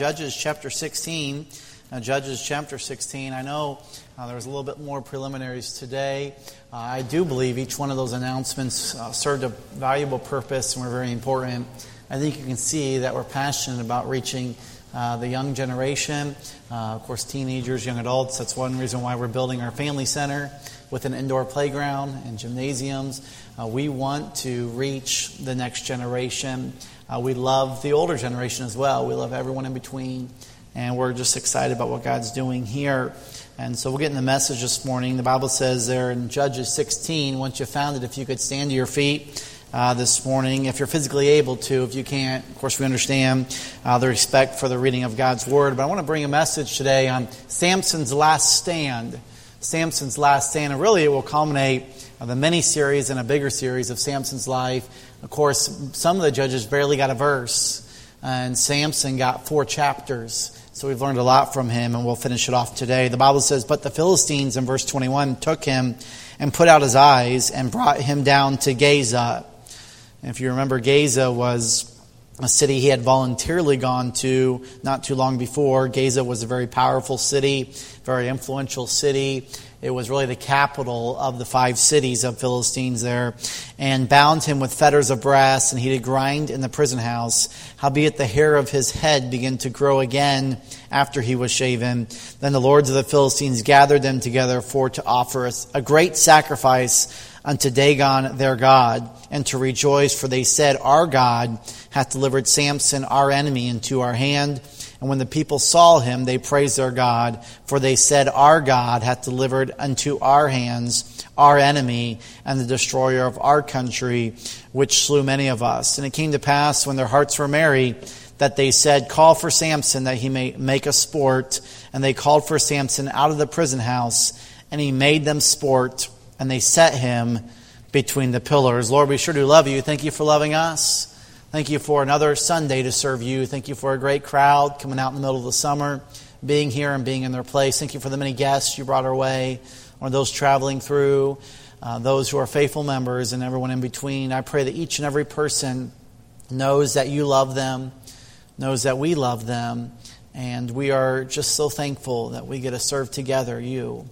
Judges chapter 16. Uh, Judges chapter 16. I know uh, there was a little bit more preliminaries today. Uh, I do believe each one of those announcements uh, served a valuable purpose and were very important. I think you can see that we're passionate about reaching uh, the young generation, uh, of course, teenagers, young adults. That's one reason why we're building our family center with an indoor playground and gymnasiums. we want to reach the next generation. Uh, we love the older generation as well. We love everyone in between. And we're just excited about what God's doing here. And so we'll get in the message this morning. The Bible says there in Judges 16, once you found it, if you could stand to your feet uh, this morning, if you're physically able to, if you can't, of course, we understand uh, the respect for the reading of God's Word. But I want to bring a message today on Samson's last stand. Samson's last stand. And really, it will culminate the mini series and a bigger series of Samson's life of course, some of the judges barely got a verse, and Samson got four chapters. So we've learned a lot from him, and we'll finish it off today. The Bible says, But the Philistines, in verse 21, took him and put out his eyes and brought him down to Gaza. And if you remember, Gaza was a city he had voluntarily gone to not too long before. Gaza was a very powerful city, very influential city. It was really the capital of the five cities of Philistines there, and bound him with fetters of brass, and he did grind in the prison house. Howbeit the hair of his head began to grow again after he was shaven. Then the lords of the Philistines gathered them together for to offer a great sacrifice unto Dagon their God, and to rejoice, for they said, Our God hath delivered Samson our enemy into our hand and when the people saw him, they praised their God, for they said, Our God hath delivered unto our hands our enemy and the destroyer of our country, which slew many of us. And it came to pass, when their hearts were merry, that they said, Call for Samson, that he may make a sport. And they called for Samson out of the prison house, and he made them sport, and they set him between the pillars. Lord, we sure do love you. Thank you for loving us. Thank you for another Sunday to serve you. Thank you for a great crowd coming out in the middle of the summer, being here and being in their place. Thank you for the many guests you brought our way, or those traveling through, uh, those who are faithful members, and everyone in between. I pray that each and every person knows that you love them, knows that we love them, and we are just so thankful that we get to serve together, you.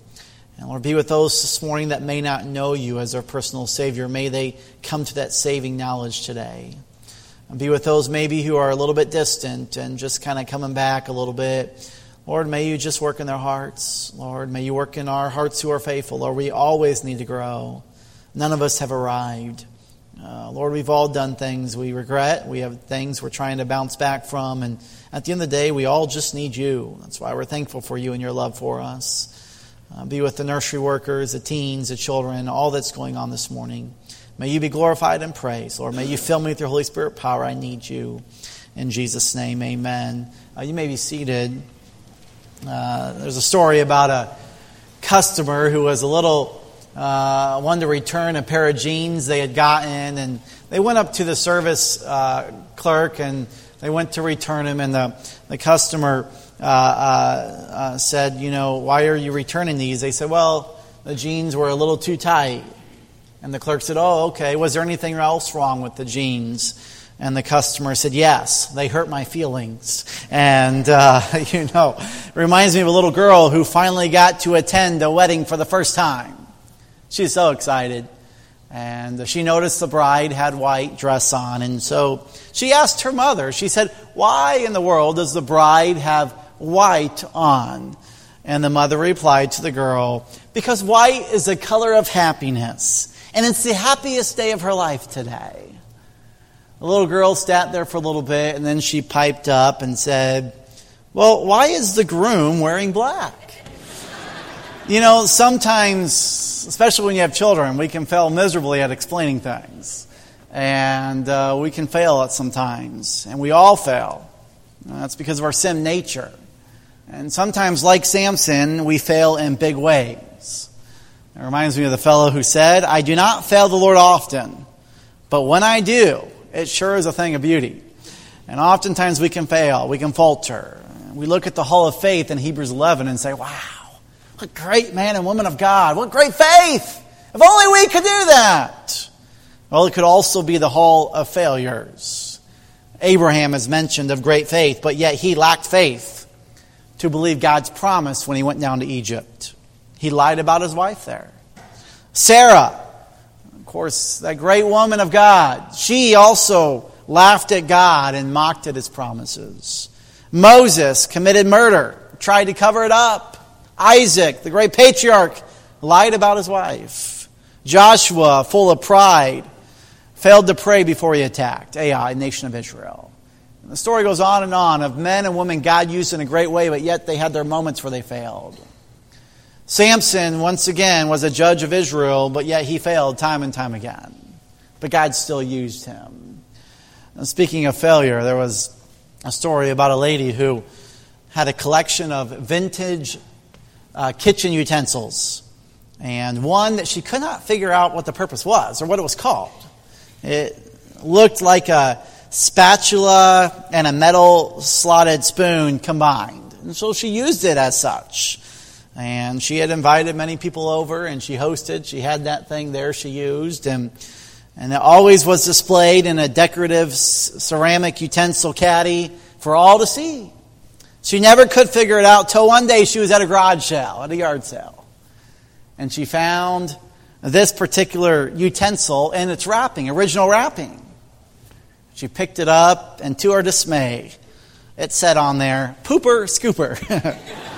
And Lord, be with those this morning that may not know you as their personal Savior. May they come to that saving knowledge today. And be with those maybe who are a little bit distant and just kind of coming back a little bit. Lord, may you just work in their hearts. Lord, may you work in our hearts who are faithful. Lord, we always need to grow. None of us have arrived. Uh, Lord, we've all done things we regret. We have things we're trying to bounce back from. And at the end of the day, we all just need you. That's why we're thankful for you and your love for us. Uh, be with the nursery workers, the teens, the children, all that's going on this morning. May you be glorified and praised, Lord. May you fill me with your Holy Spirit power. I need you. In Jesus' name, amen. Uh, you may be seated. Uh, there's a story about a customer who was a little uh, wanted to return a pair of jeans they had gotten, and they went up to the service uh, clerk and they went to return them, and the, the customer uh, uh, said, You know, why are you returning these? They said, Well, the jeans were a little too tight. And the clerk said, Oh, okay. Was there anything else wrong with the jeans? And the customer said, Yes, they hurt my feelings. And, uh, you know, reminds me of a little girl who finally got to attend a wedding for the first time. She's so excited. And she noticed the bride had white dress on. And so she asked her mother, she said, Why in the world does the bride have white on? And the mother replied to the girl, Because white is the color of happiness. And it's the happiest day of her life today. The little girl sat there for a little bit and then she piped up and said, Well, why is the groom wearing black? You know, sometimes, especially when you have children, we can fail miserably at explaining things. And uh, we can fail at sometimes. And we all fail. That's because of our sin nature. And sometimes, like Samson, we fail in big ways. It reminds me of the fellow who said, I do not fail the Lord often, but when I do, it sure is a thing of beauty. And oftentimes we can fail, we can falter. We look at the Hall of Faith in Hebrews 11 and say, wow, what great man and woman of God, what great faith! If only we could do that! Well, it could also be the Hall of Failures. Abraham is mentioned of great faith, but yet he lacked faith to believe God's promise when he went down to Egypt. He lied about his wife there. Sarah, of course, that great woman of God, she also laughed at God and mocked at his promises. Moses committed murder, tried to cover it up. Isaac, the great patriarch, lied about his wife. Joshua, full of pride, failed to pray before he attacked Ai, nation of Israel. And the story goes on and on of men and women God used in a great way, but yet they had their moments where they failed. Samson, once again, was a judge of Israel, but yet he failed time and time again. But God still used him. And speaking of failure, there was a story about a lady who had a collection of vintage uh, kitchen utensils, and one that she could not figure out what the purpose was or what it was called. It looked like a spatula and a metal slotted spoon combined. And so she used it as such. And she had invited many people over and she hosted. She had that thing there she used. And, and it always was displayed in a decorative ceramic utensil caddy for all to see. She never could figure it out till one day she was at a garage sale, at a yard sale. And she found this particular utensil in its wrapping, original wrapping. She picked it up, and to her dismay, it said on there, Pooper Scooper.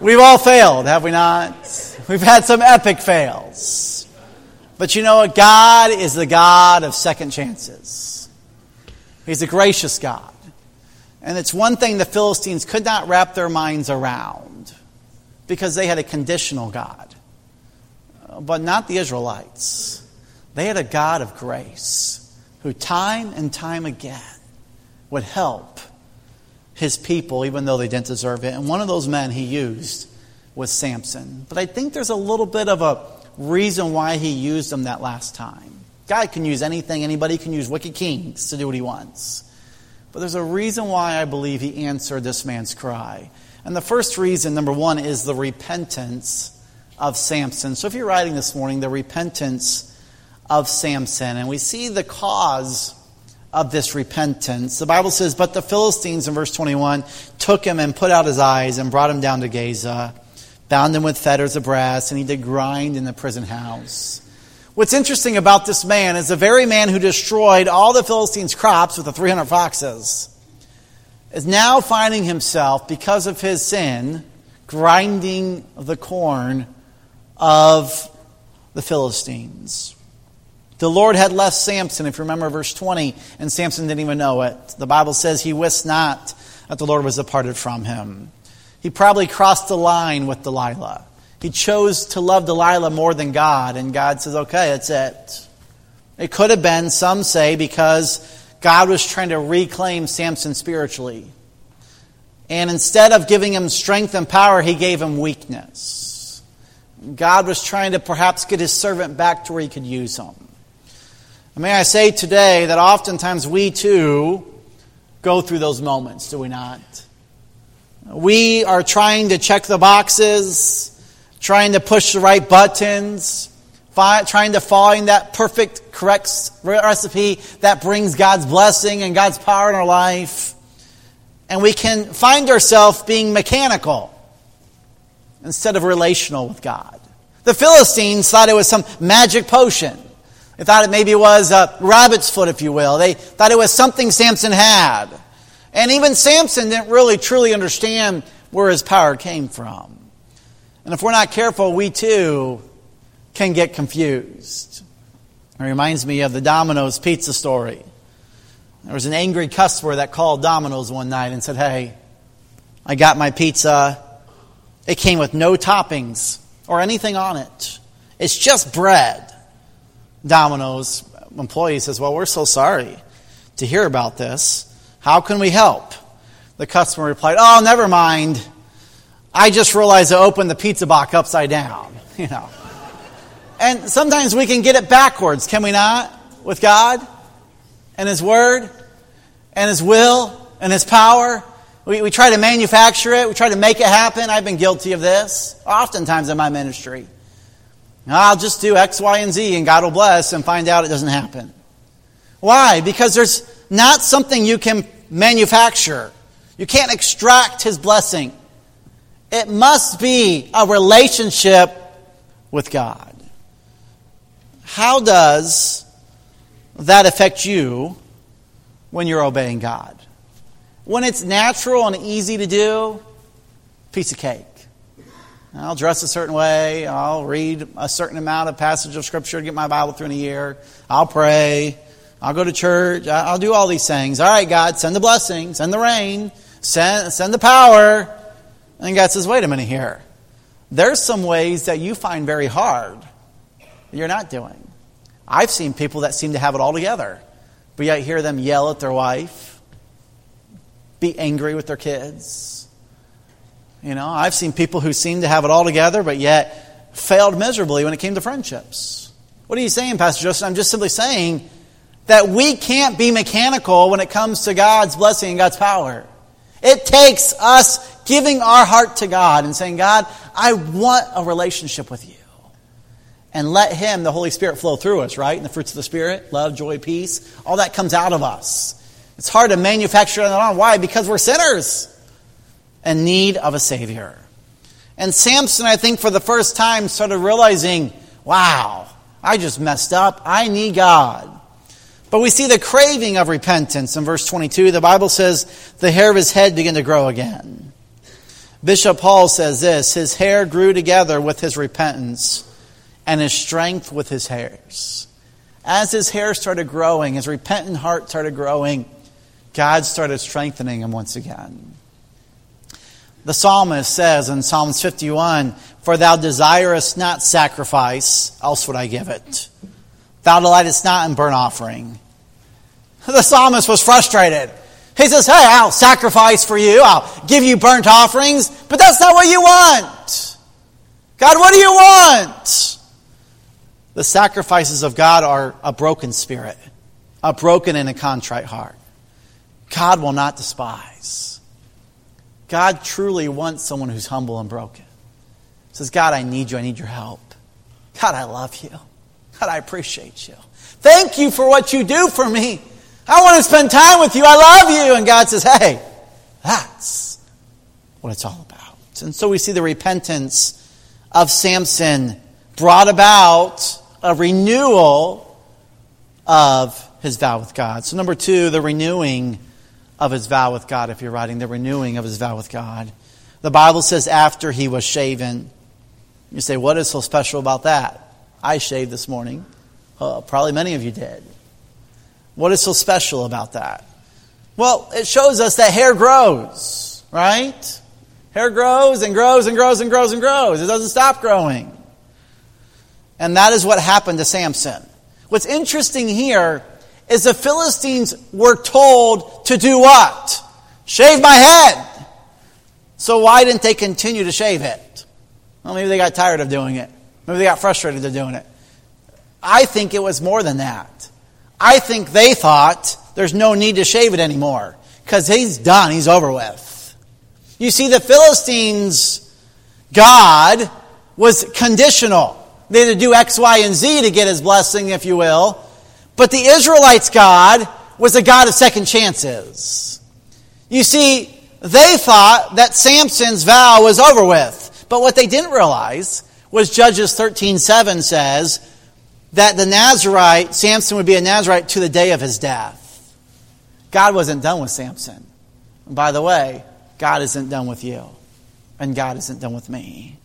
We've all failed, have we not? We've had some epic fails. But you know what? God is the God of second chances. He's a gracious God. And it's one thing the Philistines could not wrap their minds around because they had a conditional God, but not the Israelites. They had a God of grace who, time and time again, would help his people even though they didn't deserve it. And one of those men he used was Samson. But I think there's a little bit of a reason why he used him that last time. God can use anything, anybody can use wicked kings to do what he wants. But there's a reason why I believe he answered this man's cry. And the first reason, number one, is the repentance of Samson. So if you're writing this morning, the repentance of Samson, and we see the cause of this repentance. The Bible says, But the Philistines, in verse 21, took him and put out his eyes and brought him down to Gaza, bound him with fetters of brass, and he did grind in the prison house. What's interesting about this man is the very man who destroyed all the Philistines' crops with the 300 foxes is now finding himself, because of his sin, grinding the corn of the Philistines. The Lord had left Samson, if you remember verse 20, and Samson didn't even know it. The Bible says he wist not that the Lord was departed from him. He probably crossed the line with Delilah. He chose to love Delilah more than God, and God says, okay, that's it. It could have been, some say, because God was trying to reclaim Samson spiritually. And instead of giving him strength and power, he gave him weakness. God was trying to perhaps get his servant back to where he could use him. May I say today that oftentimes we too go through those moments, do we not? We are trying to check the boxes trying to push the right buttons, trying to find that perfect, correct recipe that brings God's blessing and God's power in our life. And we can find ourselves being mechanical instead of relational with God. The Philistines thought it was some magic potion. They thought it maybe was a rabbit's foot, if you will. They thought it was something Samson had. And even Samson didn't really truly understand where his power came from. And if we're not careful, we too can get confused. It reminds me of the Domino's pizza story. There was an angry customer that called Domino's one night and said, Hey, I got my pizza. It came with no toppings or anything on it. It's just bread. Domino's employee says, Well, we're so sorry to hear about this. How can we help? The customer replied, Oh, never mind. I just realized I opened the pizza box upside down, you know. And sometimes we can get it backwards, can we not? With God and His Word and His will and His power. We, we try to manufacture it, we try to make it happen. I've been guilty of this oftentimes in my ministry. I'll just do X, Y, and Z and God will bless and find out it doesn't happen. Why? Because there's not something you can manufacture. You can't extract his blessing. It must be a relationship with God. How does that affect you when you're obeying God? When it's natural and easy to do, piece of cake. I'll dress a certain way. I'll read a certain amount of passage of Scripture to get my Bible through in a year. I'll pray. I'll go to church. I'll do all these things. All right, God, send the blessing, send the rain, send, send the power. And God says, wait a minute here. There's some ways that you find very hard you're not doing. I've seen people that seem to have it all together, but yet hear them yell at their wife, be angry with their kids. You know, I've seen people who seem to have it all together, but yet failed miserably when it came to friendships. What are you saying, Pastor Justin? I'm just simply saying that we can't be mechanical when it comes to God's blessing and God's power. It takes us giving our heart to God and saying, God, I want a relationship with you. And let Him, the Holy Spirit, flow through us, right? And the fruits of the Spirit, love, joy, peace, all that comes out of us. It's hard to manufacture that on. Why? Because we're sinners in need of a Savior. And Samson, I think, for the first time, started realizing, wow, I just messed up. I need God. But we see the craving of repentance in verse 22. The Bible says the hair of his head began to grow again. Bishop Hall says this His hair grew together with his repentance, and his strength with his hairs. As his hair started growing, his repentant heart started growing, God started strengthening him once again. The psalmist says in Psalms 51 For thou desirest not sacrifice, else would I give it. Thou delightest not in burnt offering. The psalmist was frustrated. He says, Hey, I'll sacrifice for you, I'll give you burnt offerings, but that's not what you want. God, what do you want? The sacrifices of God are a broken spirit, a broken and a contrite heart. God will not despise. God truly wants someone who's humble and broken. Says, God, I need you. I need your help. God, I love you. God, I appreciate you. Thank you for what you do for me. I want to spend time with you. I love you. And God says, hey, that's what it's all about. And so we see the repentance of Samson brought about a renewal of his vow with God. So, number two, the renewing of his vow with God, if you're writing, the renewing of his vow with God. The Bible says after he was shaven. You say, what is so special about that? I shaved this morning. Uh, probably many of you did. What is so special about that? Well, it shows us that hair grows, right? Hair grows and grows and grows and grows and grows. It doesn't stop growing. And that is what happened to Samson. What's interesting here is the Philistines were told to do what? Shave my head. So why didn't they continue to shave it? Well, maybe they got tired of doing it. Maybe they got frustrated of doing it. I think it was more than that. I think they thought there's no need to shave it anymore because he's done, he's over with. You see, the Philistines' God was conditional. They had to do X, Y, and Z to get his blessing, if you will. But the Israelites' God was a God of second chances. You see, they thought that Samson's vow was over with. But what they didn't realize was Judges 13:7 says that the Nazarite, Samson would be a Nazarite to the day of his death. God wasn't done with Samson. And by the way, God isn't done with you. And God isn't done with me.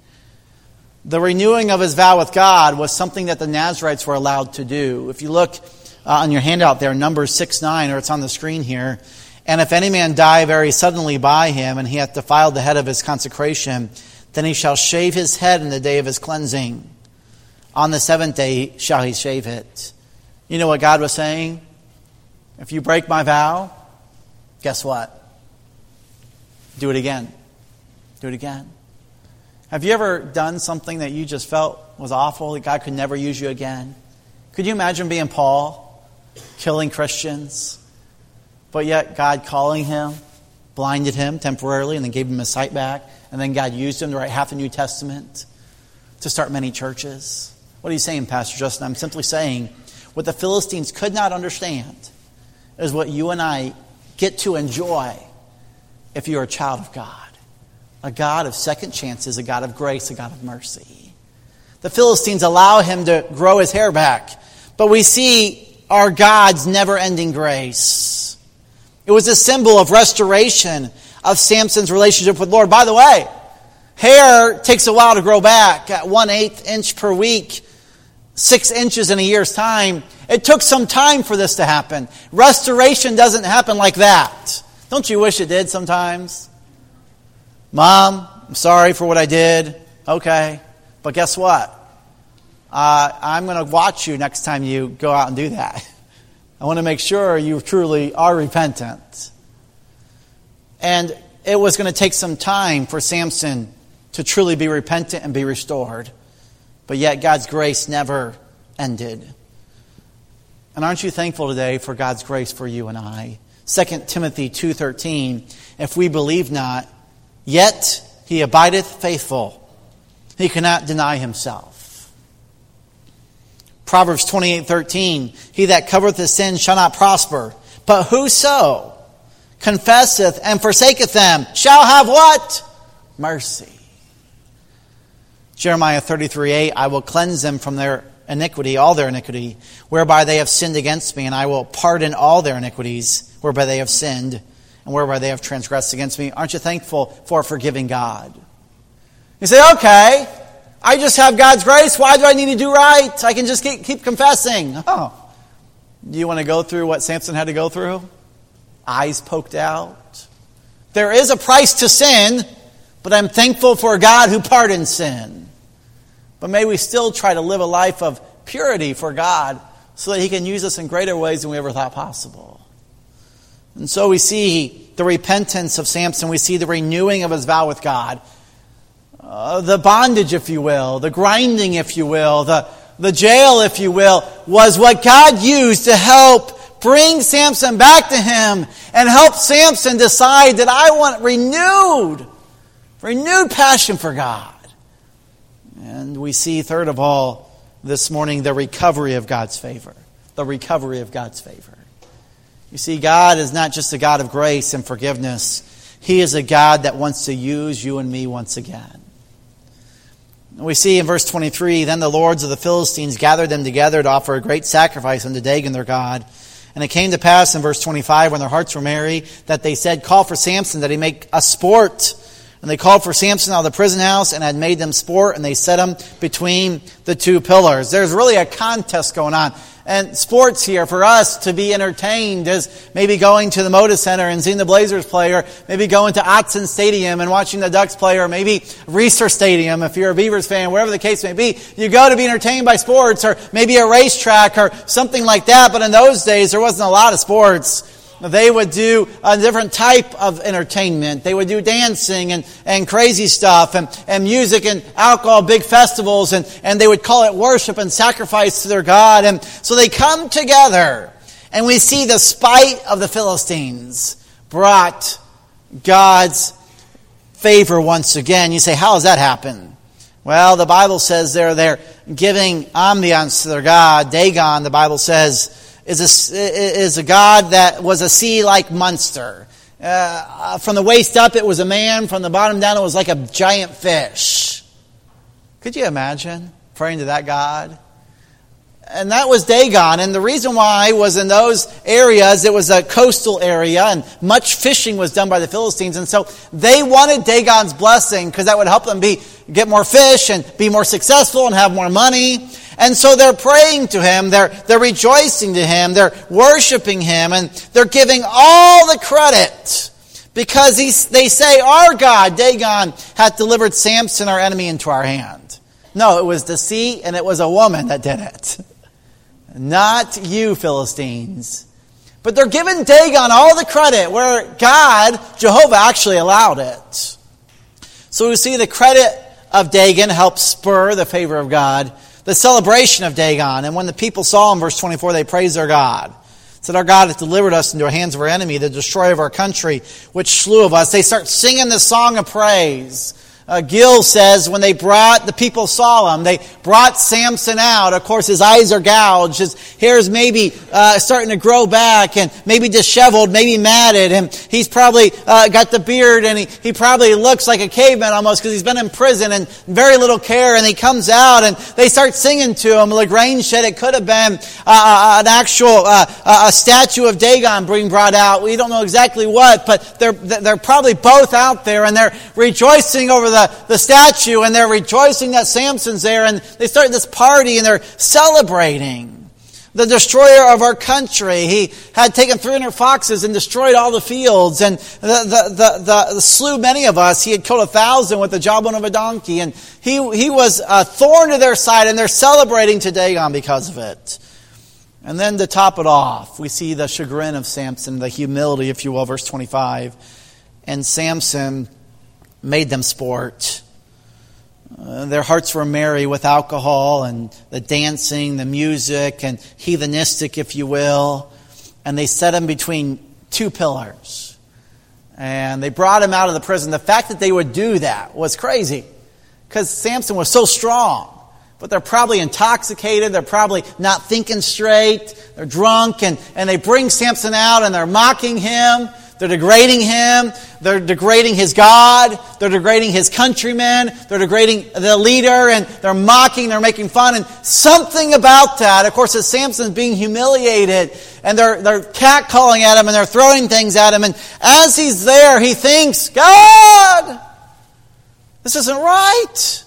The renewing of his vow with God was something that the Nazarites were allowed to do. If you look uh, on your handout there, Numbers 6 9, or it's on the screen here. And if any man die very suddenly by him, and he hath defiled the head of his consecration, then he shall shave his head in the day of his cleansing. On the seventh day shall he shave it. You know what God was saying? If you break my vow, guess what? Do it again. Do it again. Have you ever done something that you just felt was awful, that God could never use you again? Could you imagine being Paul, killing Christians, but yet God calling him, blinded him temporarily, and then gave him his sight back? And then God used him to write half the New Testament, to start many churches. What are you saying, Pastor Justin? I'm simply saying what the Philistines could not understand is what you and I get to enjoy if you're a child of God. A God of second chances, a God of grace, a God of mercy. The Philistines allow him to grow his hair back, but we see our God's never ending grace. It was a symbol of restoration of Samson's relationship with Lord. By the way, hair takes a while to grow back at one eighth inch per week, six inches in a year's time. It took some time for this to happen. Restoration doesn't happen like that. Don't you wish it did sometimes? Mom, I'm sorry for what I did. Okay. But guess what? Uh, I'm going to watch you next time you go out and do that. I want to make sure you truly are repentant. And it was going to take some time for Samson to truly be repentant and be restored. But yet God's grace never ended. And aren't you thankful today for God's grace for you and I? 2 Timothy 2:13 If we believe not, yet he abideth faithful. He cannot deny himself. Proverbs 28:13 He that covereth his sins shall not prosper, but whoso confesseth and forsaketh them shall have what? Mercy. Jeremiah 33 8 I will cleanse them from their iniquity, all their iniquity, whereby they have sinned against me, and I will pardon all their iniquities, whereby they have sinned, and whereby they have transgressed against me. Aren't you thankful for forgiving God? You say, okay, I just have God's grace. Why do I need to do right? I can just keep, keep confessing. Oh. Do you want to go through what Samson had to go through? Eyes poked out. There is a price to sin, but I'm thankful for God who pardons sin. But may we still try to live a life of purity for God so that He can use us in greater ways than we ever thought possible. And so we see the repentance of Samson, we see the renewing of his vow with God, uh, the bondage, if you will, the grinding, if you will, the, the jail, if you will, was what God used to help bring Samson back to Him and help Samson decide that I want renewed, renewed passion for God. And we see, third of all, this morning, the recovery of God's favor. The recovery of God's favor. You see, God is not just a God of grace and forgiveness, He is a God that wants to use you and me once again. We see in verse 23 Then the lords of the Philistines gathered them together to offer a great sacrifice unto Dagon their God. And it came to pass in verse 25, when their hearts were merry, that they said, Call for Samson that he make a sport and they called for Samson out of the prison house and had made them sport, and they set him between the two pillars. There's really a contest going on. And sports here for us to be entertained is maybe going to the Moda Center and seeing the Blazers play, or maybe going to Autzen Stadium and watching the Ducks play, or maybe Reser Stadium if you're a Beavers fan, whatever the case may be. You go to be entertained by sports, or maybe a racetrack, or something like that. But in those days, there wasn't a lot of sports they would do a different type of entertainment. They would do dancing and, and crazy stuff and, and music and alcohol, big festivals, and, and they would call it worship and sacrifice to their God. And so they come together, and we see the spite of the Philistines brought God's favor once again. You say, how does that happen? Well, the Bible says they're, they're giving ambiance to their God. Dagon, the Bible says, is a, is a God that was a sea like monster. Uh, from the waist up, it was a man. From the bottom down, it was like a giant fish. Could you imagine praying to that God? And that was Dagon. And the reason why was in those areas, it was a coastal area, and much fishing was done by the Philistines. And so they wanted Dagon's blessing because that would help them be, get more fish and be more successful and have more money. And so they're praying to him, they're, they're rejoicing to him, they're worshiping him, and they're giving all the credit because they say, Our God, Dagon, hath delivered Samson, our enemy, into our hand. No, it was the sea and it was a woman that did it. Not you, Philistines. But they're giving Dagon all the credit where God, Jehovah, actually allowed it. So we see the credit of Dagon helped spur the favor of God the celebration of Dagon. And when the people saw him, verse 24, they praised their God. Said, Our God hath delivered us into the hands of our enemy, the destroyer of our country, which slew of us. They start singing the song of praise. Uh, Gill says when they brought, the people saw him, they brought Samson out. Of course, his eyes are gouged, his hair's maybe uh, starting to grow back and maybe disheveled, maybe matted, and he's probably uh, got the beard and he, he probably looks like a caveman almost because he's been in prison and very little care, and he comes out and they start singing to him. Lagrange said it could have been uh, uh, an actual uh, a statue of Dagon being brought out. We don't know exactly what, but they're, they're probably both out there and they're rejoicing over the, the statue and they're rejoicing that Samson's there and they start this party and they're celebrating. The destroyer of our country. He had taken 300 foxes and destroyed all the fields and the, the, the, the slew many of us. He had killed a thousand with the jawbone of a donkey. And he, he was a thorn to their side and they're celebrating to Dagon because of it. And then to top it off, we see the chagrin of Samson, the humility, if you will, verse 25. And Samson made them sport. Uh, their hearts were merry with alcohol and the dancing, the music, and heathenistic, if you will. And they set him between two pillars. And they brought him out of the prison. The fact that they would do that was crazy because Samson was so strong. But they're probably intoxicated. They're probably not thinking straight. They're drunk. And, and they bring Samson out and they're mocking him. They're degrading him. They're degrading his God. They're degrading his countrymen. They're degrading the leader and they're mocking, they're making fun. And something about that, of course, as Samson's being humiliated and they're, they're catcalling at him and they're throwing things at him. And as he's there, he thinks, God, this isn't right.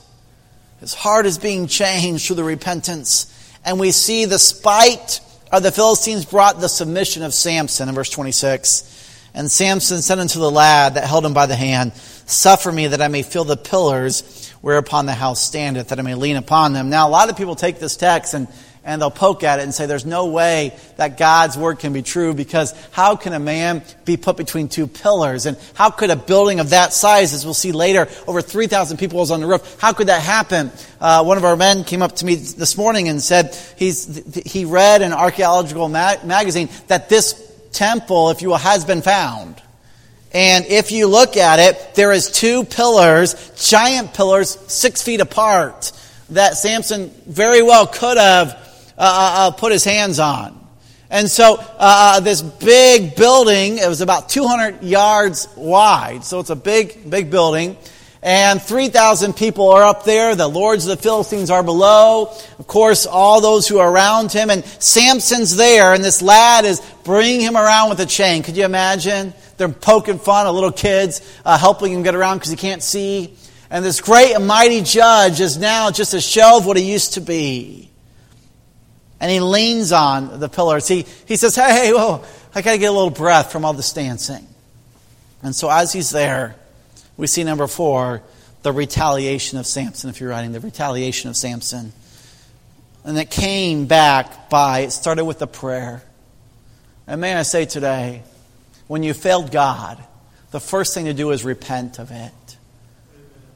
His heart is being changed through the repentance. And we see the spite of the Philistines brought the submission of Samson in verse 26. And Samson said unto the lad that held him by the hand, Suffer me that I may feel the pillars whereupon the house standeth, that I may lean upon them. Now, a lot of people take this text and, and they'll poke at it and say there's no way that God's word can be true because how can a man be put between two pillars? And how could a building of that size, as we'll see later, over 3,000 people was on the roof, how could that happen? Uh, one of our men came up to me this morning and said he's, he read an archaeological ma- magazine that this temple, if you will, has been found. And if you look at it, there is two pillars, giant pillars, six feet apart, that Samson very well could have uh, uh, uh put his hands on. And so uh, uh, this big building, it was about 200 yards wide. So it's a big, big building and 3,000 people are up there. The lords of the Philistines are below. Of course, all those who are around him. And Samson's there, and this lad is bringing him around with a chain. Could you imagine? They're poking fun of little kids, uh, helping him get around because he can't see. And this great and mighty judge is now just a shell of what he used to be. And he leans on the pillars. He, he says, Hey, whoa, I got to get a little breath from all this dancing. And so as he's there, we see number four, the retaliation of Samson, if you're writing, the retaliation of Samson. And it came back by, it started with a prayer. And may I say today, when you failed God, the first thing to do is repent of it.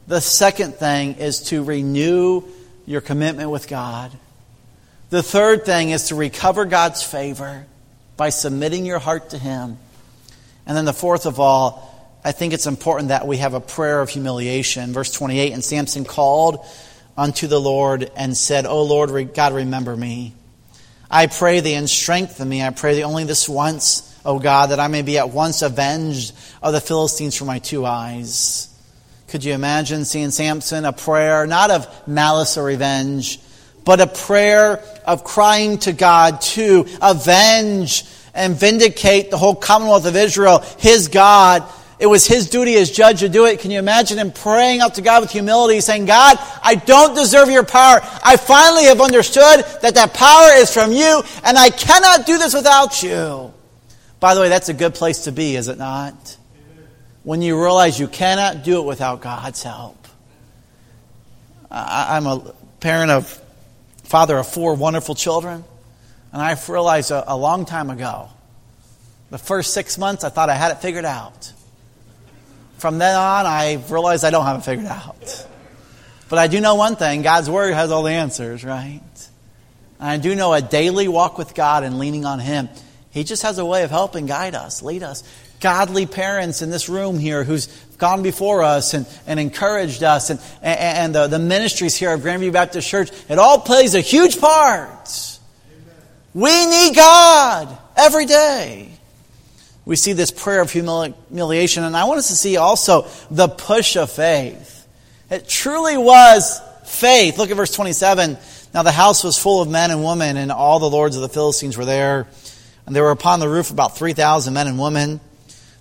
The second thing is to renew your commitment with God. The third thing is to recover God's favor by submitting your heart to Him. And then the fourth of all I think it's important that we have a prayer of humiliation. Verse 28 And Samson called unto the Lord and said, O Lord, God, remember me. I pray thee and strengthen me. I pray thee only this once, O God, that I may be at once avenged of the Philistines for my two eyes. Could you imagine seeing Samson a prayer not of malice or revenge, but a prayer of crying to God to avenge and vindicate the whole commonwealth of Israel, his God, it was his duty as judge to do it. Can you imagine him praying out to God with humility, saying, God, I don't deserve your power. I finally have understood that that power is from you, and I cannot do this without you. By the way, that's a good place to be, is it not? When you realize you cannot do it without God's help. I'm a parent of, father of four wonderful children, and I realized a, a long time ago, the first six months, I thought I had it figured out. From then on, I realized I don't have it figured out. But I do know one thing God's Word has all the answers, right? And I do know a daily walk with God and leaning on Him. He just has a way of helping guide us, lead us. godly parents in this room here who's gone before us and, and encouraged us, and, and, and the, the ministries here of Grandview Baptist Church. It all plays a huge part. We need God every day. We see this prayer of humiliation, and I want us to see also the push of faith. It truly was faith. Look at verse 27. Now the house was full of men and women, and all the lords of the Philistines were there. And there were upon the roof about 3,000 men and women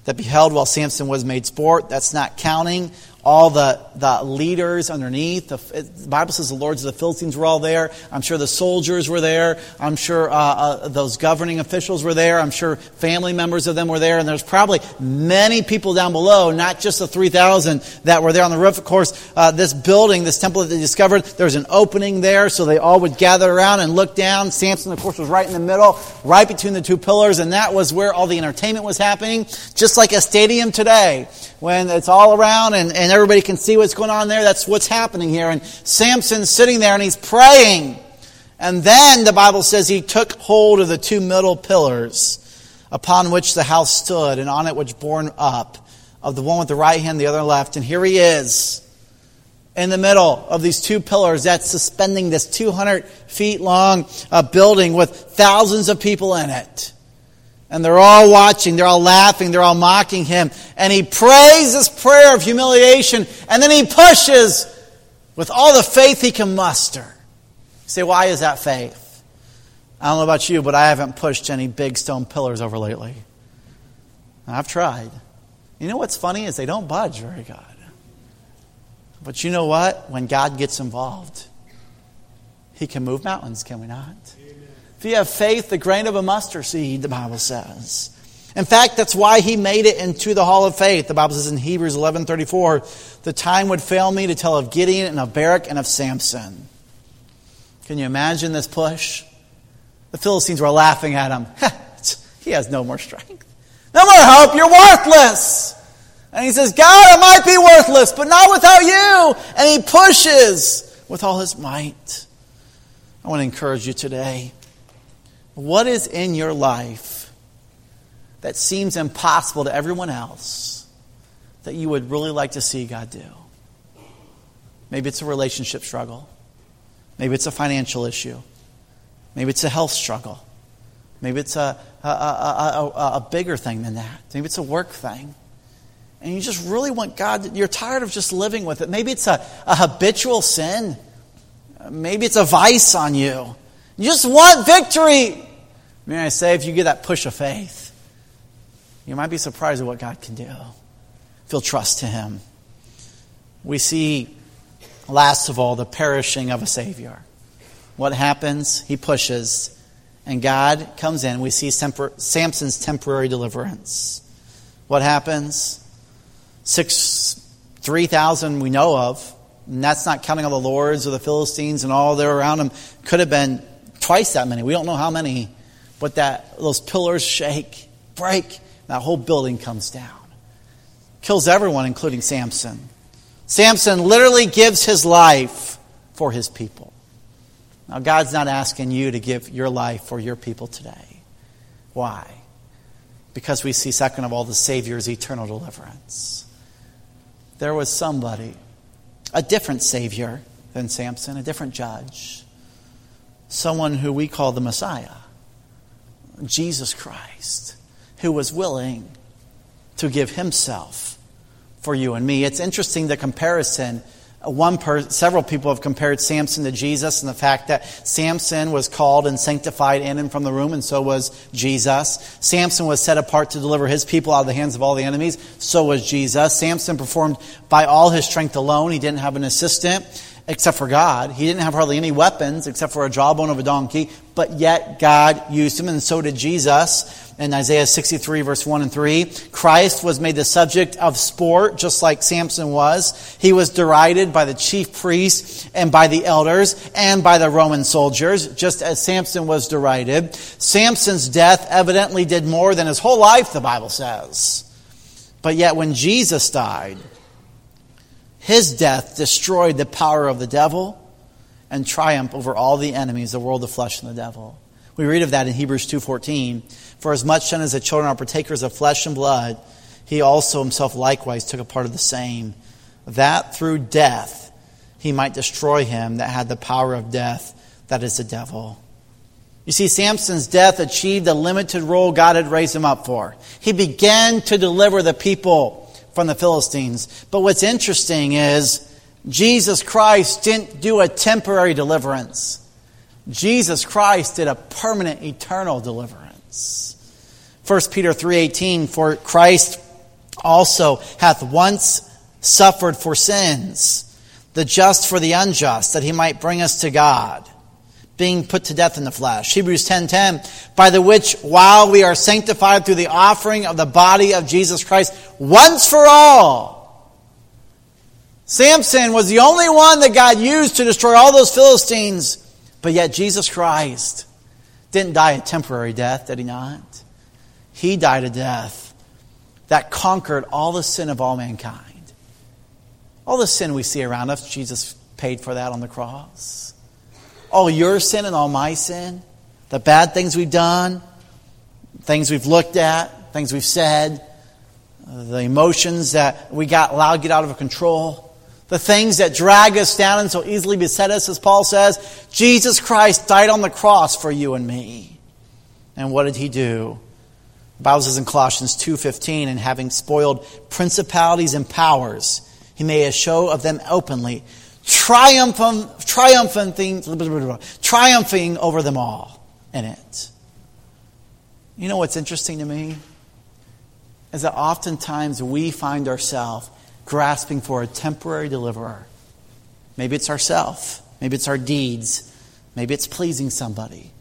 that beheld while Samson was made sport. That's not counting all the, the leaders underneath. The, the, Bible says the lords of the Philistines were all there. I'm sure the soldiers were there. I'm sure uh, uh, those governing officials were there. I'm sure family members of them were there. And there's probably many people down below, not just the 3,000 that were there on the roof. Of course, uh, this building, this temple that they discovered, there was an opening there, so they all would gather around and look down. Samson, of course, was right in the middle, right between the two pillars, and that was where all the entertainment was happening, just like a stadium today when it's all around and, and everybody can see what's going on there. That's what's happening here. And Samson's sitting there and he's praying. And then the Bible says he took hold of the two middle pillars upon which the house stood and on it which borne up of the one with the right hand, the other left. And here he is in the middle of these two pillars that's suspending this 200 feet long uh, building with thousands of people in it. And they're all watching, they're all laughing, they're all mocking him. And he prays this prayer of humiliation, and then he pushes with all the faith he can muster. You say, why is that faith? I don't know about you, but I haven't pushed any big stone pillars over lately. I've tried. You know what's funny is they don't budge very good. But you know what? When God gets involved, He can move mountains, can we not? If you have faith, the grain of a mustard seed, the Bible says. In fact, that's why he made it into the hall of faith. The Bible says in Hebrews 11:34, the time would fail me to tell of Gideon and of Barak and of Samson. Can you imagine this push? The Philistines were laughing at him. he has no more strength. No more hope. You're worthless. And he says, God, I might be worthless, but not without you. And he pushes with all his might. I want to encourage you today. What is in your life that seems impossible to everyone else that you would really like to see God do? Maybe it's a relationship struggle. Maybe it's a financial issue. Maybe it's a health struggle. Maybe it's a, a, a, a, bigger thing than that. Maybe it's a work thing. And you just really want God, you're tired of just living with it. Maybe it's a, a habitual sin. Maybe it's a vice on you. You just want victory. May I say, if you get that push of faith, you might be surprised at what God can do. If you'll trust to Him. We see, last of all, the perishing of a Savior. What happens? He pushes, and God comes in. We see Samson's temporary deliverance. What happens? Six, 3,000 we know of, and that's not counting all the lords or the Philistines and all there around him. Could have been twice that many. We don't know how many. But that those pillars shake, break, that whole building comes down. Kills everyone, including Samson. Samson literally gives his life for his people. Now, God's not asking you to give your life for your people today. Why? Because we see, second of all, the Savior's eternal deliverance. There was somebody, a different Savior than Samson, a different judge, someone who we call the Messiah Jesus Christ, who was willing to give himself for you and me. It's interesting the comparison. Uh, one per, several people have compared Samson to Jesus and the fact that Samson was called and sanctified in and from the room, and so was Jesus. Samson was set apart to deliver his people out of the hands of all the enemies, so was Jesus. Samson performed by all his strength alone. He didn't have an assistant except for God. He didn't have hardly any weapons except for a jawbone of a donkey, but yet God used him, and so did Jesus. In Isaiah 63, verse 1 and 3, Christ was made the subject of sport, just like Samson was. He was derided by the chief priests and by the elders and by the Roman soldiers, just as Samson was derided. Samson's death evidently did more than his whole life, the Bible says. But yet, when Jesus died, his death destroyed the power of the devil and triumphed over all the enemies, the world, the flesh, and the devil. We read of that in Hebrews 2.14. For as much then as the children are partakers of flesh and blood, he also himself likewise took a part of the same, that through death he might destroy him that had the power of death, that is the devil. You see, Samson's death achieved the limited role God had raised him up for. He began to deliver the people from the Philistines. But what's interesting is Jesus Christ didn't do a temporary deliverance. Jesus Christ did a permanent eternal deliverance. 1 Peter 3:18 for Christ also hath once suffered for sins the just for the unjust that he might bring us to God being put to death in the flesh. Hebrews 10:10 by the which while we are sanctified through the offering of the body of Jesus Christ once for all Samson was the only one that God used to destroy all those Philistines, but yet Jesus Christ didn't die a temporary death, did he not? He died a death that conquered all the sin of all mankind. All the sin we see around us, Jesus paid for that on the cross. All your sin and all my sin, the bad things we've done, things we've looked at, things we've said, the emotions that we got allowed get out of control the things that drag us down and so easily beset us, as Paul says, Jesus Christ died on the cross for you and me. And what did he do? The Bible says in Colossians 2.15, and having spoiled principalities and powers, he made a show of them openly, triumphing, triumphing, triumphing over them all in it. You know what's interesting to me? Is that oftentimes we find ourselves grasping for a temporary deliverer. Maybe it's ourself. Maybe it's our deeds. Maybe it's pleasing somebody.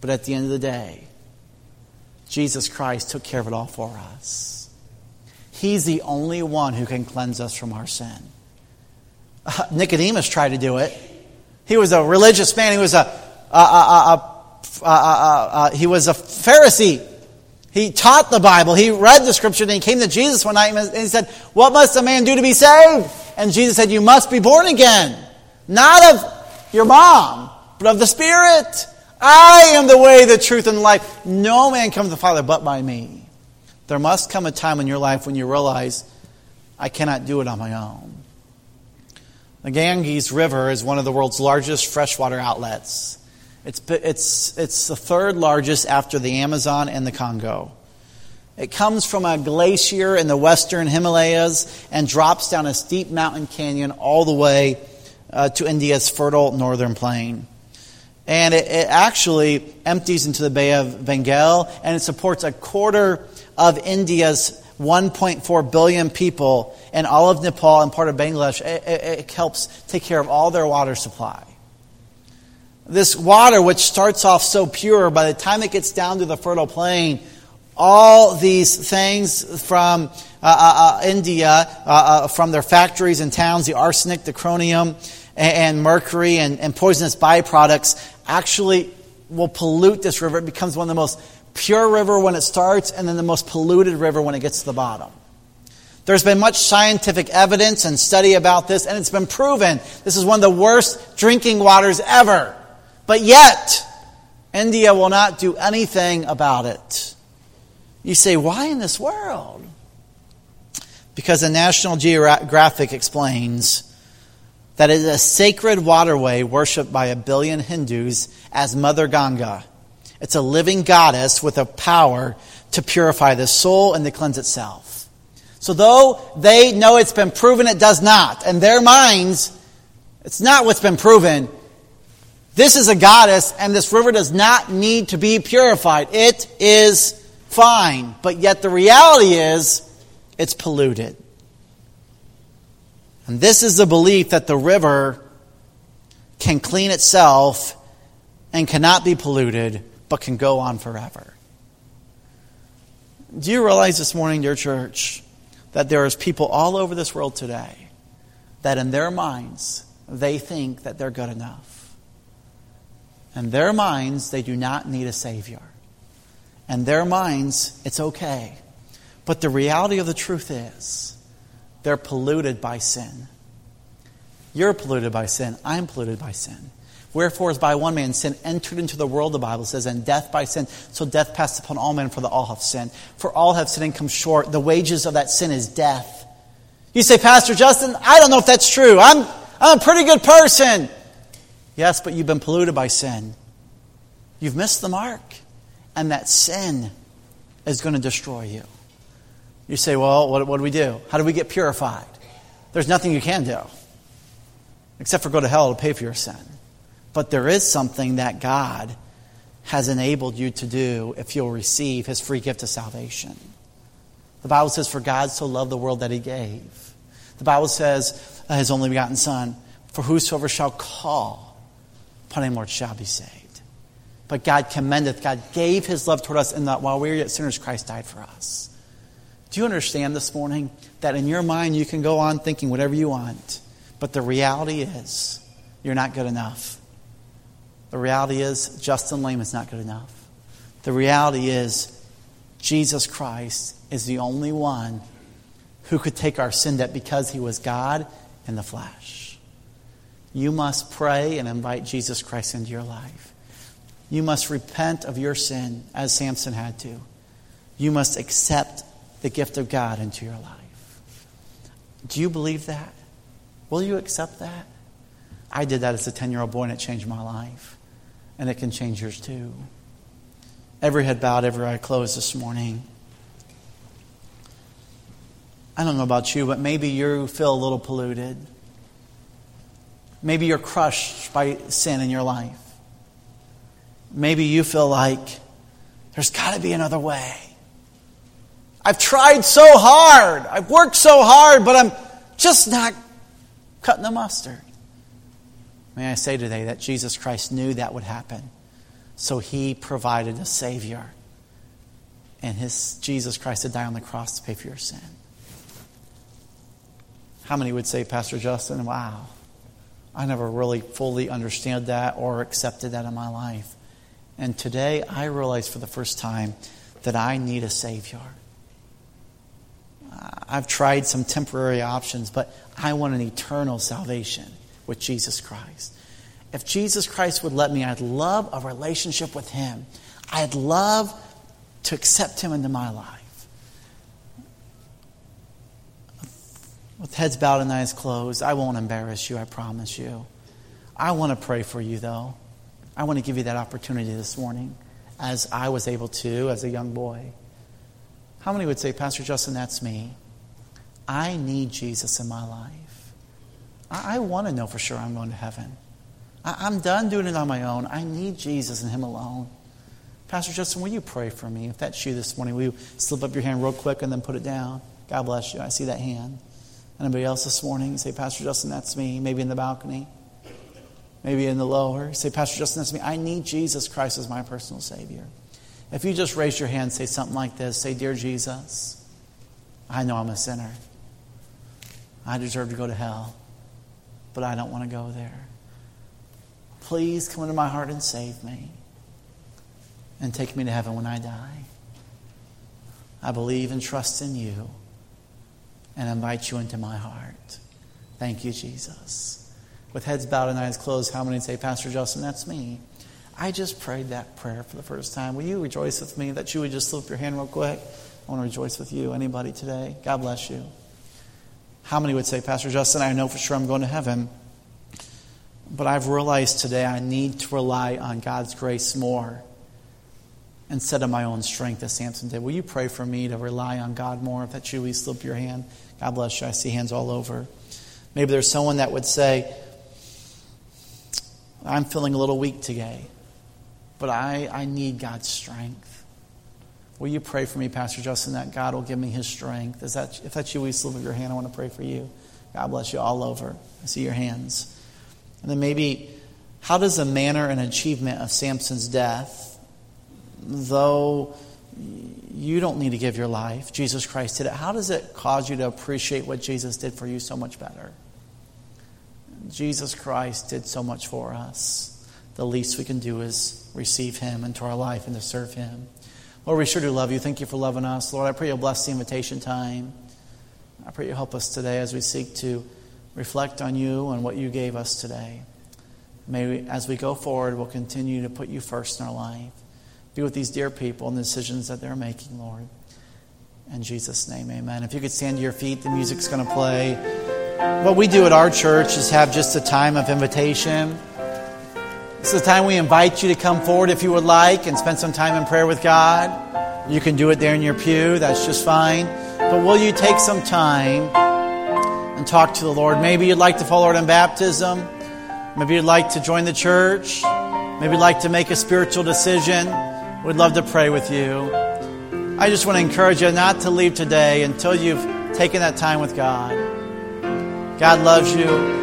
But at the end of the day, Jesus Christ took care of it all for us. He's the only one who can cleanse us from our sin. Nicodemus tried to do it. He was a religious man. He was a, a, a, a he was a Pharisee. He taught the Bible. He read the scripture. And he came to Jesus one night and he said, What must a man do to be saved? And Jesus said, You must be born again. Not of your mom, but of the Spirit. I am the way, the truth, and the life. No man comes to the Father but by me. There must come a time in your life when you realize, I cannot do it on my own. The Ganges River is one of the world's largest freshwater outlets. It's, it's, it's the third largest after the Amazon and the Congo. It comes from a glacier in the western Himalayas and drops down a steep mountain canyon all the way uh, to India's fertile northern plain. And it, it actually empties into the Bay of Bengal and it supports a quarter of India's 1.4 billion people and all of Nepal and part of Bangladesh. It, it, it helps take care of all their water supply. This water, which starts off so pure, by the time it gets down to the fertile plain, all these things from uh, uh, uh India, uh, uh, from their factories and towns, the arsenic, the chromium, and, and mercury, and, and, poisonous byproducts, actually will pollute this river. It becomes one of the most pure river when it starts, and then the most polluted river when it gets to the bottom. There's been much scientific evidence and study about this, and it's been proven this is one of the worst drinking waters ever. But yet, India will not do anything about it. You say, why in this world? Because the National Geographic explains that it is a sacred waterway worshipped by a billion Hindus as Mother Ganga. It's a living goddess with a power to purify the soul and to cleanse itself. So, though they know it's been proven, it does not. In their minds, it's not what's been proven, this is a goddess, and this river does not need to be purified. It is fine. But yet the reality is, it's polluted. And this is the belief that the river can clean itself and cannot be polluted, but can go on forever. Do you realize this morning, dear church, that there is people all over this world today that in their minds, they think that they're good enough? In their minds, they do not need a Savior. In their minds, it's okay. But the reality of the truth is, they're polluted by sin. You're polluted by sin. I'm polluted by sin. Wherefore, as by one man sin entered into the world, the Bible says, and death by sin. So death passed upon all men, for the all have sinned. For all have sinned and come short. The wages of that sin is death. You say, Pastor Justin, I don't know if that's true. I'm, I'm a pretty good person. Yes, but you've been polluted by sin. You've missed the mark. And that sin is going to destroy you. You say, well, what, what do we do? How do we get purified? There's nothing you can do except for go to hell to pay for your sin. But there is something that God has enabled you to do if you'll receive his free gift of salvation. The Bible says, For God so loved the world that he gave. The Bible says, uh, His only begotten Son, for whosoever shall call upon him, Lord, shall be saved. But God commendeth, God gave his love toward us in that while we were yet sinners, Christ died for us. Do you understand this morning that in your mind you can go on thinking whatever you want, but the reality is you're not good enough. The reality is, Justin Lame is not good enough. The reality is, Jesus Christ is the only one who could take our sin debt because he was God in the flesh. You must pray and invite Jesus Christ into your life. You must repent of your sin as Samson had to. You must accept the gift of God into your life. Do you believe that? Will you accept that? I did that as a 10 year old boy and it changed my life and it can change yours too. Every head bowed, every eye closed this morning. I don't know about you, but maybe you feel a little polluted. Maybe you're crushed by sin in your life. Maybe you feel like there's got to be another way. I've tried so hard. I've worked so hard, but I'm just not cutting the mustard. May I say today that Jesus Christ knew that would happen. So he provided a Savior. And his Jesus Christ had died on the cross to pay for your sin. How many would say, Pastor Justin, wow, I never really fully understood that or accepted that in my life. And today I realize for the first time that I need a Savior. I've tried some temporary options, but I want an eternal salvation with Jesus Christ. If Jesus Christ would let me, I'd love a relationship with Him. I'd love to accept Him into my life. With heads bowed and eyes closed, I won't embarrass you, I promise you. I want to pray for you, though. I want to give you that opportunity this morning, as I was able to as a young boy. How many would say, Pastor Justin, that's me? I need Jesus in my life. I, I want to know for sure I'm going to heaven. I, am done doing it on my own. I need Jesus and Him alone. Pastor Justin, will you pray for me? If that's you this morning, will you slip up your hand real quick and then put it down? God bless you. I see that hand. Anybody else this morning? say, Pastor Justin, that's me. Maybe in the balcony. Maybe in the lower. Say, Pastor Justin, that's me. I need Jesus Christ as my personal Savior. If you just raise your hand, say something like this. Say, Dear Jesus, I know I'm a sinner. I deserve to go to hell but I don't want to go there. Please come into my heart and save me and take me to heaven when I die. I believe and trust in you and invite you into my heart. Thank you, Jesus. With heads bowed and eyes closed, how many say, Pastor Justin, that's me? I just prayed that prayer for the first time. Will you rejoice with me that you would just slip your hand real quick? I want to rejoice with you. Anybody today? God bless you. How many would say, Pastor Justin, I know for sure I'm going to heaven, but I've realized today I need to rely on God's grace more instead of my own strength, as Samson did. Will you pray for me to rely on God more? If that's you, we slip your hand. God bless you. I see hands all over. Maybe there's someone that would say, I'm feeling a little weak today, but I, I need God's strength. Will you pray for me, Pastor Justin, that God will give me his strength? Is that, if that's you, we slip of your hand. I want to pray for you. God bless you all over. I see your hands. And then maybe, how does the manner and achievement of Samson's death, though you don't need to give your life, Jesus Christ did it, how does it cause you to appreciate what Jesus did for you so much better? Jesus Christ did so much for us. The least we can do is receive him into our life and to serve him. Lord, we sure do love you. Thank you for loving us. Lord, I pray you'll bless the invitation time. I pray you help us today as we seek to reflect on you and what you gave us today. May we, as we go forward, we'll continue to put you first in our life. Be with these dear people and the decisions that they're making, Lord. In Jesus' name, amen. If you could stand to your feet, the music's going to play. What we do at our church is have just a time of invitation. This is the time we invite you to come forward if you would like and spend some time in prayer with God. You can do it there in your pew, that's just fine. But will you take some time and talk to the Lord? Maybe you'd like to follow Lord in baptism. Maybe you'd like to join the church. Maybe you'd like to make a spiritual decision. We'd love to pray with you. I just want to encourage you not to leave today until you've taken that time with God. God loves you.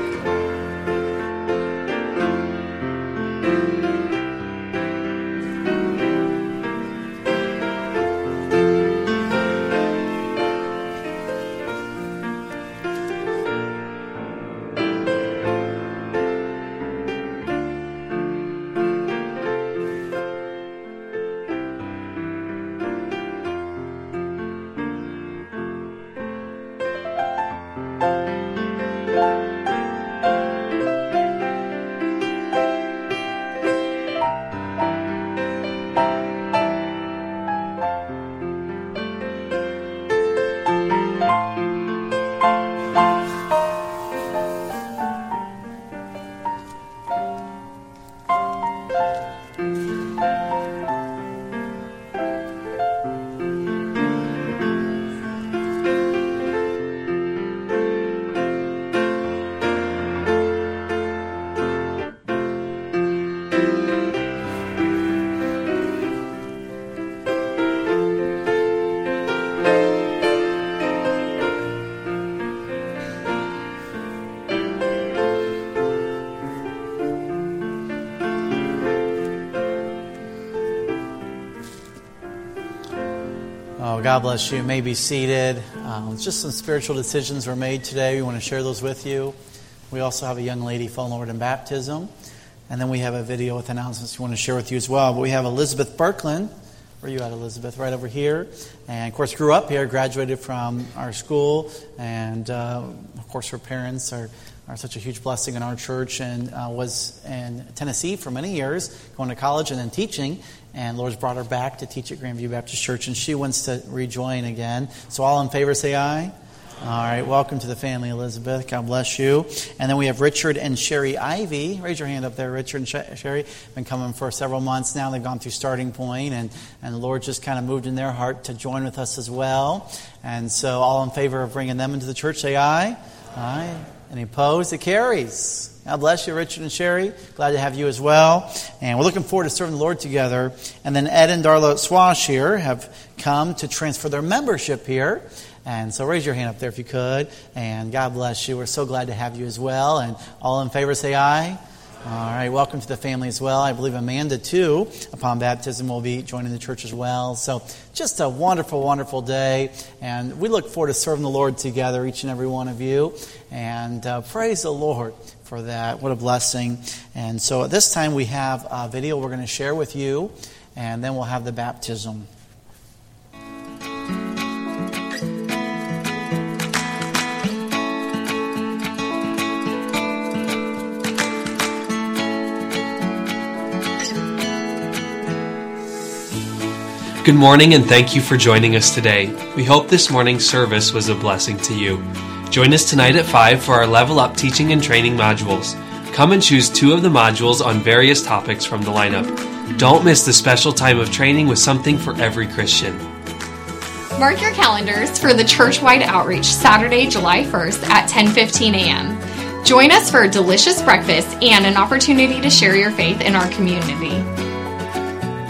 God bless you. you may be seated. Um, just some spiritual decisions were made today. We want to share those with you. We also have a young lady following Lord in baptism. And then we have a video with announcements we want to share with you as well. But we have Elizabeth Berkland. Where are you at, Elizabeth? Right over here. And of course, grew up here, graduated from our school. And uh, of course, her parents are, are such a huge blessing in our church and uh, was in Tennessee for many years, going to college and then teaching. And Lord's brought her back to teach at Grandview Baptist Church, and she wants to rejoin again. So, all in favor, say aye. All right, welcome to the family, Elizabeth. God bless you. And then we have Richard and Sherry Ivy. Raise your hand up there, Richard and Sherry. Been coming for several months now. They've gone through starting point, and, and the Lord just kind of moved in their heart to join with us as well. And so, all in favor of bringing them into the church, say aye. Aye. Any opposed? It carries. God bless you, Richard and Sherry. Glad to have you as well. And we're looking forward to serving the Lord together. And then Ed and Darla Swash here have come to transfer their membership here. And so raise your hand up there if you could. And God bless you. We're so glad to have you as well. And all in favor say aye. All right, welcome to the family as well. I believe Amanda, too, upon baptism, will be joining the church as well. So, just a wonderful, wonderful day. And we look forward to serving the Lord together, each and every one of you. And uh, praise the Lord for that. What a blessing. And so, at this time, we have a video we're going to share with you, and then we'll have the baptism. Good morning and thank you for joining us today. We hope this morning's service was a blessing to you. Join us tonight at 5 for our Level Up teaching and training modules. Come and choose two of the modules on various topics from the lineup. Don't miss the special time of training with something for every Christian. Mark your calendars for the church-wide outreach Saturday, July 1st at 10:15 a.m. Join us for a delicious breakfast and an opportunity to share your faith in our community.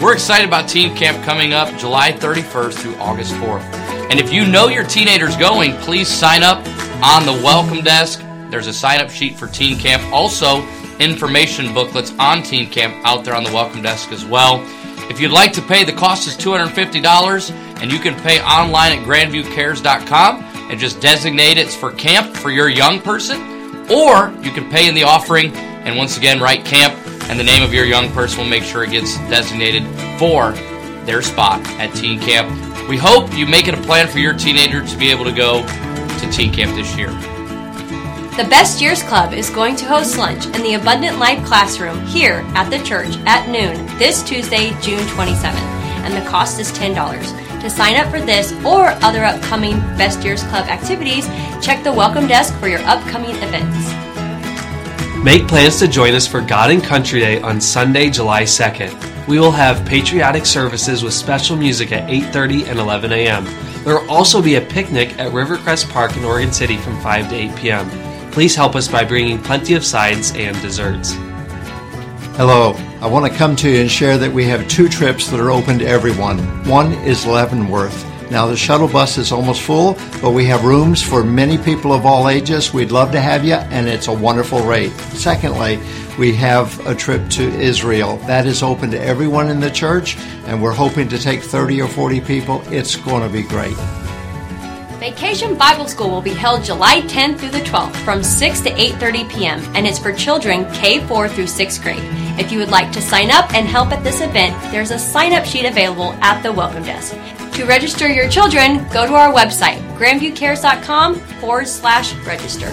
We're excited about Teen Camp coming up July 31st through August 4th. And if you know your teenager's going, please sign up on the welcome desk. There's a sign up sheet for Teen Camp. Also, information booklets on Teen Camp out there on the welcome desk as well. If you'd like to pay, the cost is $250, and you can pay online at grandviewcares.com and just designate it's for camp for your young person, or you can pay in the offering and once again write camp and the name of your young person will make sure it gets designated for their spot at teen camp. We hope you make it a plan for your teenager to be able to go to teen camp this year. The Best Years Club is going to host lunch in the Abundant Life Classroom here at the church at noon this Tuesday, June 27th, and the cost is $10. To sign up for this or other upcoming Best Years Club activities, check the welcome desk for your upcoming events. Make plans to join us for God and Country Day on Sunday, July 2nd. We will have patriotic services with special music at 8:30 and 11 a.m. There will also be a picnic at Rivercrest Park in Oregon City from 5 to 8 p.m. Please help us by bringing plenty of sides and desserts. Hello, I want to come to you and share that we have two trips that are open to everyone. One is Leavenworth. Now, the shuttle bus is almost full, but we have rooms for many people of all ages. We'd love to have you, and it's a wonderful rate. Secondly, we have a trip to Israel. That is open to everyone in the church, and we're hoping to take 30 or 40 people. It's going to be great. Vacation Bible School will be held July 10th through the 12th from 6 to 8:30 p.m. and it's for children K4 through 6th grade. If you would like to sign up and help at this event, there's a sign-up sheet available at the welcome desk. To register your children, go to our website, grandviewcares.com forward slash register.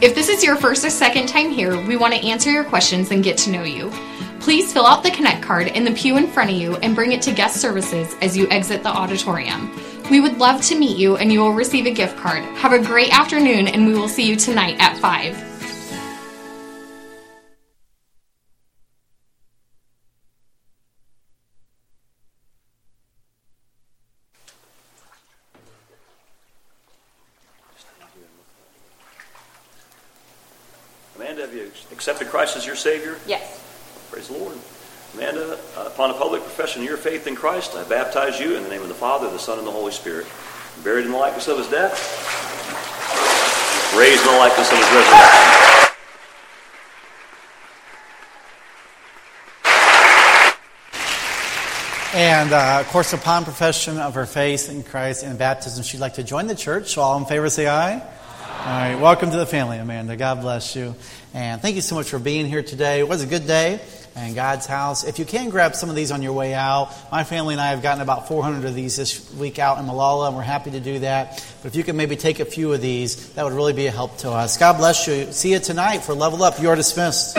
If this is your first or second time here, we want to answer your questions and get to know you. Please fill out the Connect card in the pew in front of you and bring it to guest services as you exit the auditorium. We would love to meet you and you will receive a gift card. Have a great afternoon and we will see you tonight at 5. Your Savior? Yes. Praise the Lord. Amanda, upon a public profession of your faith in Christ, I baptize you in the name of the Father, the Son, and the Holy Spirit. Buried in the likeness of his death, raised in the likeness of his resurrection. And uh, of course, upon profession of her faith in Christ and baptism, she'd like to join the church. So, all in favor say aye. All right, welcome to the family, Amanda. God bless you. And thank you so much for being here today. It was a good day in God's house. If you can grab some of these on your way out, my family and I have gotten about 400 of these this week out in Molalla, and we're happy to do that. But if you can maybe take a few of these, that would really be a help to us. God bless you. See you tonight for Level Up. You are dismissed.